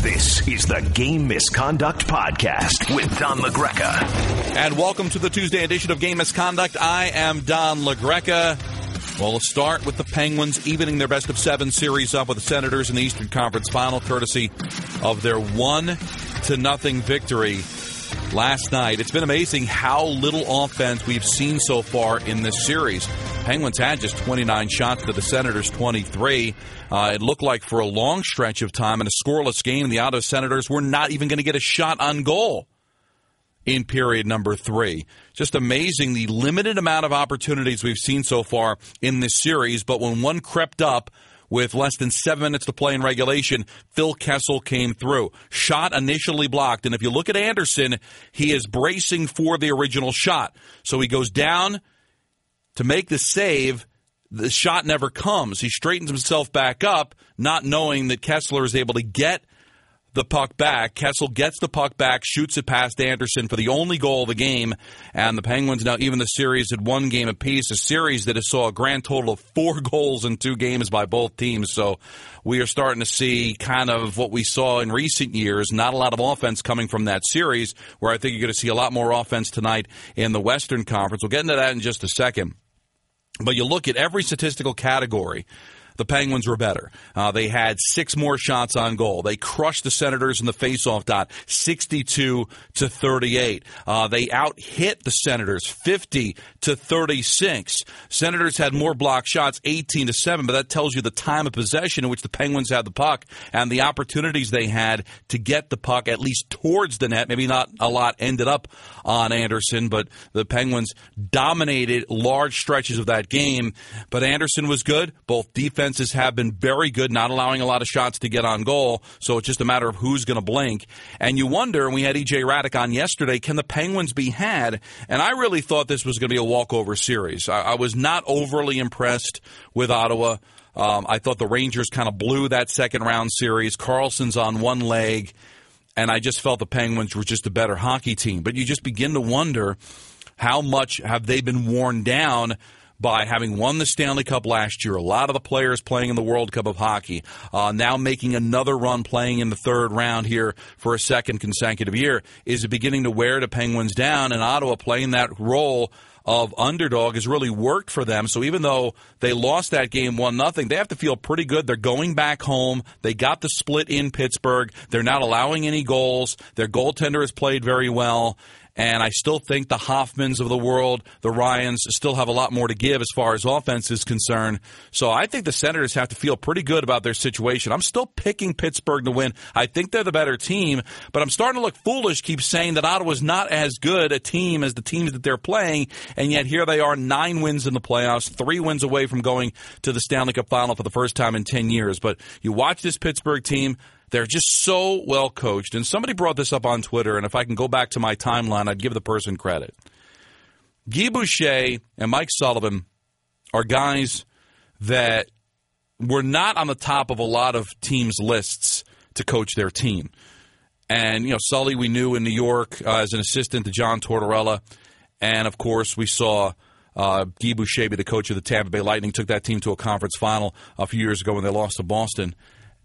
This is the Game Misconduct Podcast with Don LaGreca. And welcome to the Tuesday edition of Game Misconduct. I am Don LaGreca. Well, start with the Penguins evening their best of seven series up with the Senators in the Eastern Conference Final, courtesy of their one to nothing victory last night. It's been amazing how little offense we've seen so far in this series. Penguins had just 29 shots to the Senators 23. Uh, it looked like for a long stretch of time in a scoreless game, the Ottawa Senators were not even going to get a shot on goal in period number three. Just amazing the limited amount of opportunities we've seen so far in this series, but when one crept up, with less than seven minutes to play in regulation, Phil Kessel came through. Shot initially blocked. And if you look at Anderson, he is bracing for the original shot. So he goes down to make the save. The shot never comes. He straightens himself back up, not knowing that Kessel is able to get the puck back. Kessel gets the puck back, shoots it past Anderson for the only goal of the game, and the Penguins now even the series at one game apiece. A series that has saw a grand total of four goals in two games by both teams. So we are starting to see kind of what we saw in recent years. Not a lot of offense coming from that series. Where I think you're going to see a lot more offense tonight in the Western Conference. We'll get into that in just a second. But you look at every statistical category the Penguins were better. Uh, they had six more shots on goal. They crushed the Senators in the faceoff dot, 62 to 38. Uh, they out hit the Senators, 50 to 36. Senators had more block shots, 18 to 7, but that tells you the time of possession in which the Penguins had the puck and the opportunities they had to get the puck at least towards the net. Maybe not a lot ended up on Anderson, but the Penguins dominated large stretches of that game. But Anderson was good, both defense defenses have been very good, not allowing a lot of shots to get on goal. So it's just a matter of who's going to blink. And you wonder, and we had EJ Hradek on yesterday, can the Penguins be had? And I really thought this was going to be a walkover series. I, I was not overly impressed with Ottawa. Um, I thought the Rangers kind of blew that second round series. Karlsson's on one leg, and I just felt the Penguins were just a better hockey team. But you just begin to wonder how much have they been worn down by having won the Stanley Cup last year. A lot of the players playing in the World Cup of Hockey uh, now making another run playing in the third round here for a second consecutive year is beginning to wear the Penguins down, and Ottawa playing that role of underdog has really worked for them. So even though they lost that game one nothing, they have to feel pretty good. They're going back home. They got the split in Pittsburgh. They're not allowing any goals. Their goaltender has played very well. And I still think the Hoffmans of the world, the Ryans, still have a lot more to give as far as offense is concerned. So I think the Senators have to feel pretty good about their situation. I'm still picking Pittsburgh to win. I think they're the better team, but I'm starting to look foolish, keep saying that Ottawa's not as good a team as the teams that they're playing. And yet here they are, nine wins in the playoffs, three wins away from going to the Stanley Cup final for the first time in 10 years. But you watch this Pittsburgh team, they're just so well coached. And somebody brought this up on Twitter, and if I can go back to my timeline, I'd give the person credit. Guy Boucher and Mike Sullivan are guys that were not on the top of a lot of teams' lists to coach their team. And, you know, Sully we knew in New York uh, as an assistant to John Tortorella. And, of course, we saw uh, Guy Boucher be the coach of the Tampa Bay Lightning, took that team to a conference final a few years ago when they lost to Boston.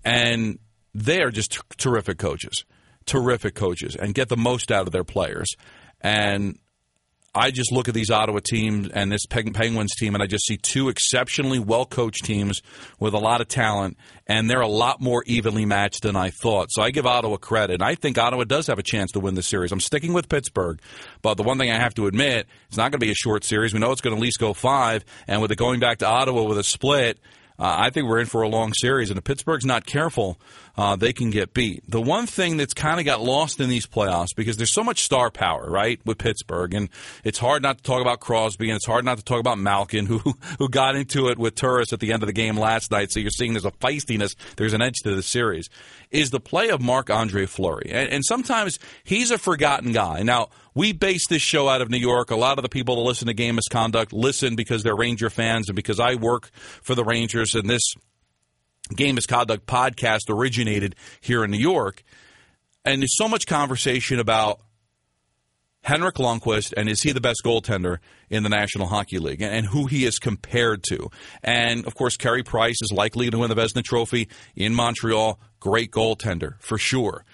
And they are just t- terrific coaches, terrific coaches, and get the most out of their players. And I just look at these Ottawa teams and this Penguins team, and I just see two exceptionally well coached teams with a lot of talent, and they're a lot more evenly matched than I thought. So I give Ottawa credit. And I think Ottawa does have a chance to win the series. I'm sticking with Pittsburgh, but the one thing I have to admit, it's not going to be a short series. We know it's going to at least go five, and with it going back to Ottawa with a split, uh, I think we're in for a long series. And if Pittsburgh's not careful, uh, they can get beat. The one thing that's kind of got lost in these playoffs because there's so much star power, right, with Pittsburgh, and it's hard not to talk about Crosby and it's hard not to talk about Malkin, who who got into it with Turris at the end of the game last night. So you're seeing there's a feistiness, there's an edge to the series. Is the play of Marc Andre Fleury, and, and sometimes he's a forgotten guy. Now we base this show out of New York. A lot of the people that listen to Game Misconduct listen because they're Ranger fans and because I work for the Rangers and this Game Misconduct podcast originated here in New York. And there's so much conversation about Henrik Lundqvist, and is he the best goaltender in the National Hockey League, and who he is compared to. And of course, Carey Price is likely to win the Vezina Trophy in Montreal. Great goaltender for sure,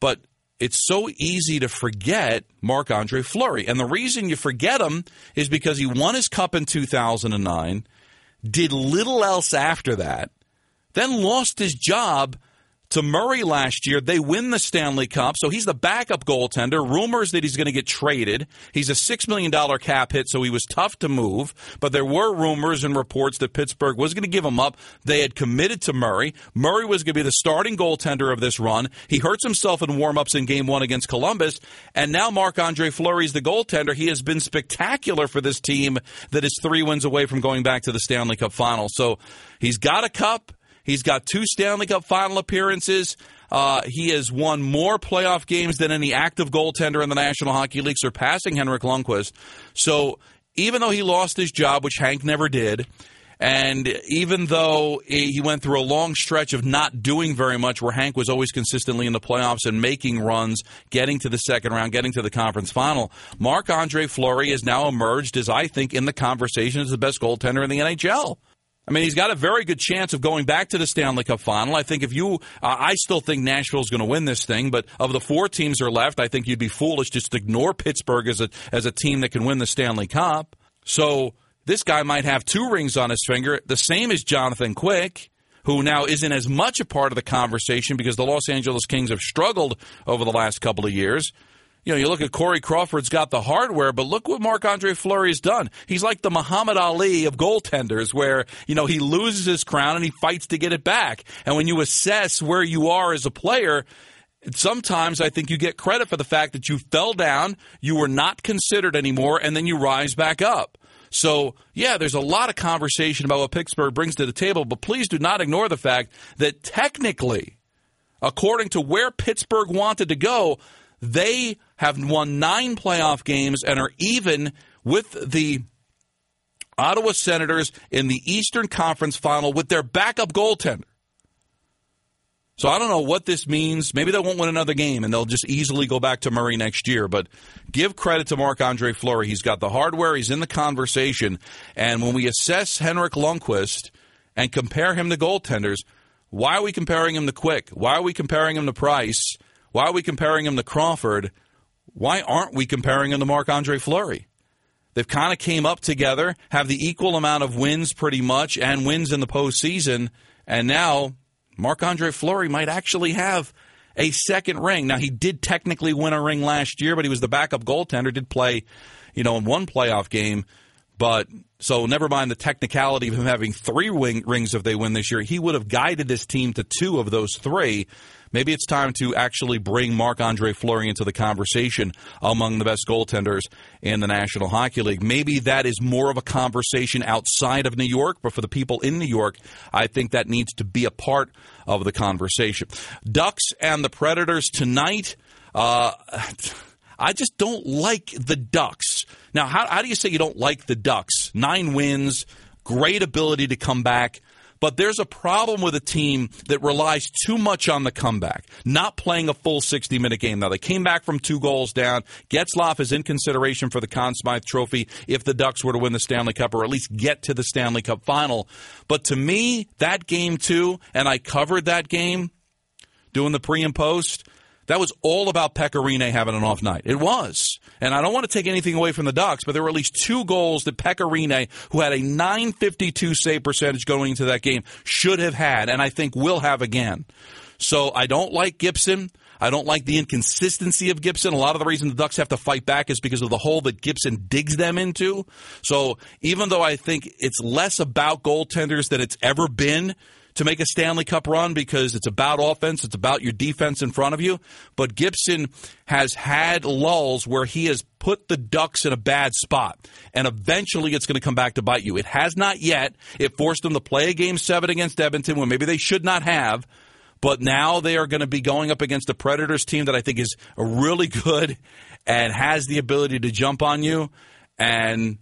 but it's so easy to forget Marc Andre Fleury, and the reason you forget him is because he won his cup in 2009, did little else after that, then lost his job to Murray last year. They win the Stanley Cup, so he's the backup goaltender. Rumors that he's going to get traded. He's a $6 million cap hit, so he was tough to move. But there were rumors and reports that Pittsburgh was going to give him up. They had committed to Murray. Murray was going to be the starting goaltender of this run. He hurts himself in warm-ups in game one against Columbus, and now Marc-Andre Fleury's the goaltender. He has been spectacular for this team that is three wins away from going back to the Stanley Cup final. So he's got a cup. He's got two Stanley Cup final appearances. Uh, he has won more playoff games than any active goaltender in the National Hockey League, surpassing Henrik Lundqvist. So even though he lost his job, which Hank never did, and even though he went through a long stretch of not doing very much, where Hank was always consistently in the playoffs and making runs, getting to the second round, getting to the conference final, Marc Andre Fleury has now emerged as, I think, in the conversation as the best goaltender in the NHL. I mean, he's got a very good chance of going back to the Stanley Cup final. I think if you, uh, I still think Nashville's going to win this thing, but of the four teams that are left, I think you'd be foolish just to ignore Pittsburgh as a, as a team that can win the Stanley Cup. So this guy might have two rings on his finger, the same as Jonathan Quick, who now isn't as much a part of the conversation because the Los Angeles Kings have struggled over the last couple of years you know, you look at Corey Crawford's got the hardware, but look what Marc Andre Fleury's done. He's like the Muhammad Ali of goaltenders, where, you know, he loses his crown and he fights to get it back. And when you assess where you are as a player, sometimes I think you get credit for the fact that you fell down, you were not considered anymore, and then you rise back up. So, yeah, there's a lot of conversation about what Pittsburgh brings to the table, but please do not ignore the fact that technically, according to where Pittsburgh wanted to go, they have won nine playoff games and are even with the Ottawa Senators in the Eastern Conference final with their backup goaltender. So I don't know what this means. Maybe they won't win another game and they'll just easily go back to Murray next year. But give credit to Marc Andre Fleury. He's got the hardware, he's in the conversation. And when we assess Henrik Lundqvist and compare him to goaltenders, why are we comparing him to Quick? Why are we comparing him to Price? Why are we comparing him to Crawford? Why aren't we comparing him to Marc Andre Fleury? They've kind of came up together, have the equal amount of wins pretty much, and wins in the postseason. And now Marc Andre Fleury might actually have a second ring. Now, he did technically win a ring last year, but he was the backup goaltender, did play, you know, in one playoff game. But so never mind the technicality of him having three wing, rings if they win this year. He would have guided this team to two of those three. Maybe it's time to actually bring Marc Andre Fleury into the conversation among the best goaltenders in the National Hockey League. Maybe that is more of a conversation outside of New York, but for the people in New York, I think that needs to be a part of the conversation. Ducks and the Predators tonight. Uh, I just don't like the Ducks. Now, how, how do you say you don't like the Ducks? Nine wins, great ability to come back. But there's a problem with a team that relies too much on the comeback, not playing a full 60 minute game. Now, they came back from two goals down. Getzlaf is in consideration for the Conn Smythe Trophy if the Ducks were to win the Stanley Cup or at least get to the Stanley Cup final. But to me, that game too, and I covered that game doing the pre and post, that was all about Pekka Rinne having an off night. It was. And I don't want to take anything away from the Ducks, but there were at least two goals that Pekka Rinne, who had a 952 save percentage going into that game, should have had, and I think will have again. So I don't like Gibson. I don't like the inconsistency of Gibson. A lot of the reason the Ducks have to fight back is because of the hole that Gibson digs them into. So even though I think it's less about goaltenders than it's ever been to make a Stanley Cup run because it's about offense, it's about your defense in front of you. But Gibson has had lulls where he has put the Ducks in a bad spot, and eventually it's going to come back to bite you. It has not yet. It forced them to play a game seven against Edmonton when maybe they should not have. But now they are going to be going up against a Predators team that I think is really good and has the ability to jump on you. And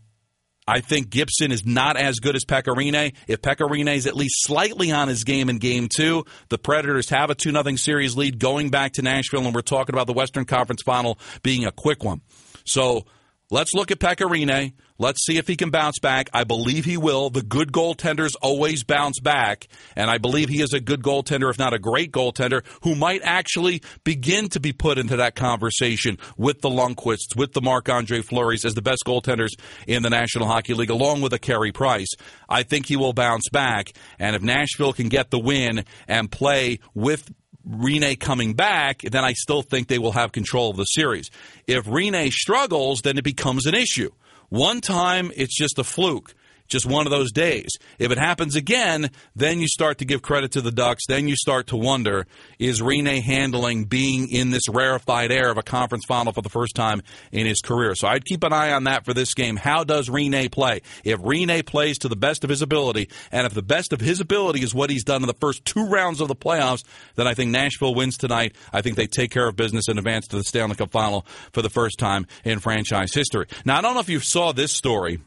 I think Gibson is not as good as Pekka Rinne. If Pekka Rinne is at least slightly on his game in game two, the Predators have a 2 0 series lead going back to Nashville, and we're talking about the Western Conference final being a quick one. So let's look at Pekka Rinne. Let's see if he can bounce back. I believe he will. The good goaltenders always bounce back, and I believe he is a good goaltender, if not a great goaltender, who might actually begin to be put into that conversation with the Lundqvists, with the Marc Andre Fleuries as the best goaltenders in the National Hockey League, along with a Carey Price. I think he will bounce back, and if Nashville can get the win and play with Rinne coming back, then I still think they will have control of the series. If Rinne struggles, then it becomes an issue. One time, it's just a fluke just one of those days. If it happens again, then you start to give credit to the Ducks. Then you start to wonder is Rinne handling being in this rarefied air of a conference final for the first time in his career? So I'd keep an eye on that for this game. How does Rinne play? If Rinne plays to the best of his ability, and if the best of his ability is what he's done in the first two rounds of the playoffs, then I think Nashville wins tonight. I think they take care of business and advance to the Stanley Cup final for the first time in franchise history. Now, I don't know if you saw this story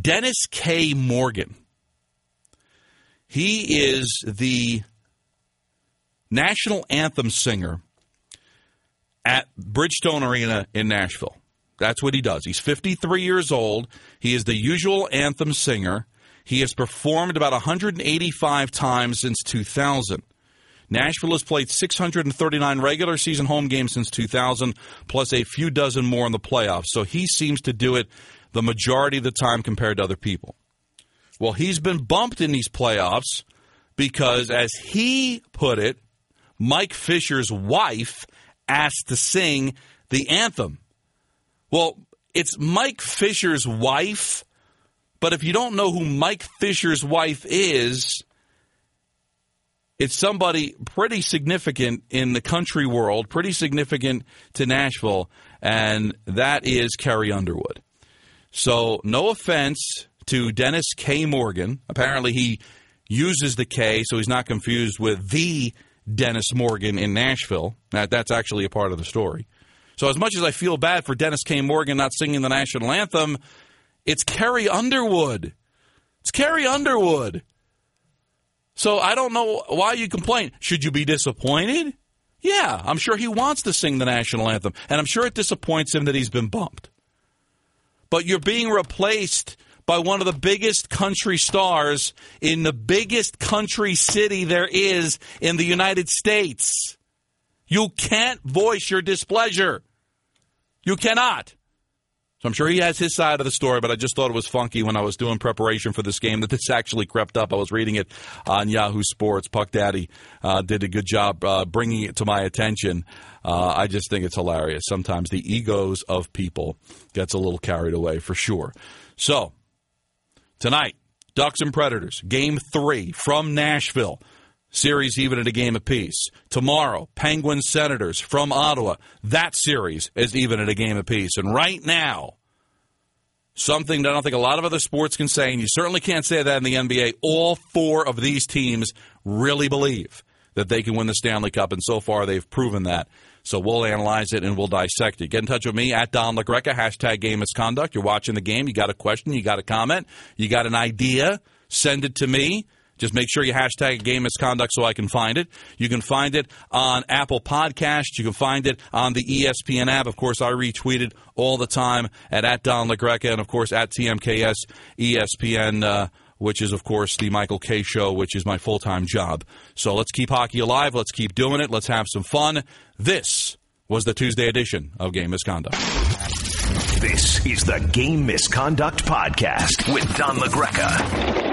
Dennis K. Morgan. He is the national anthem singer at Bridgestone Arena in Nashville. That's what he does. He's 53 years old. He is the usual anthem singer. He has performed about 185 times since 2000. Nashville has played 639 regular season home games since 2000, plus a few dozen more in the playoffs. So he seems to do it the majority of the time compared to other people. Well, he's been bumped in these playoffs because, as he put it, Mike Fisher's wife asked to sing the anthem. Well, it's Mike Fisher's wife, but if you don't know who Mike Fisher's wife is, it's somebody pretty significant in the country world, pretty significant to Nashville, and that is Carrie Underwood. So, no offense to Dennis K. Morgan. Apparently, he uses the K, so he's not confused with the Dennis Morgan in Nashville. That, that's actually a part of the story. So, as much as I feel bad for Dennis K. Morgan not singing the national anthem, it's Carrie Underwood. It's Carrie Underwood. So, I don't know why you complain. Should you be disappointed? Yeah, I'm sure he wants to sing the national anthem, and I'm sure it disappoints him that he's been bumped but you're being replaced by one of the biggest country stars in the biggest country city there is in the United States. You can't voice your displeasure. You cannot. So I'm sure he has his side of the story, but I just thought it was funky when I was doing preparation for this game that this actually crept up. I was reading it on Yahoo Sports. Puck Daddy uh, did a good job uh, bringing it to my attention. Uh, I just think it's hilarious. Sometimes the egos of people gets a little carried away for sure. So tonight, Ducks and Predators, Game Three from Nashville. Series even at a game apiece. Tomorrow, Penguins Senators from Ottawa. That series is even at a game apiece. And right now, something that I don't think a lot of other sports can say, and you certainly can't say that in the NBA, all four of these teams really believe that they can win the Stanley Cup, and so far they've proven that. So we'll analyze it and we'll dissect it. Get in touch with me at Don LaGreca, hashtag game misconduct. You're watching the game, you got a question, you got a comment, you got an idea, send it to me. Just make sure you hashtag game misconduct so I can find it. You can find it on Apple Podcasts. You can find it on the ESPN app. Of course, I retweet it all the time at, at Don LaGreca and, of course, at TMKS ESPN. Uh, which is, of course, the Michael Kay Show, which is my full time job. So let's keep hockey alive. Let's keep doing it. Let's have some fun. This was the Tuesday edition of Game Misconduct. This is the Game Misconduct Podcast with Don LaGreca.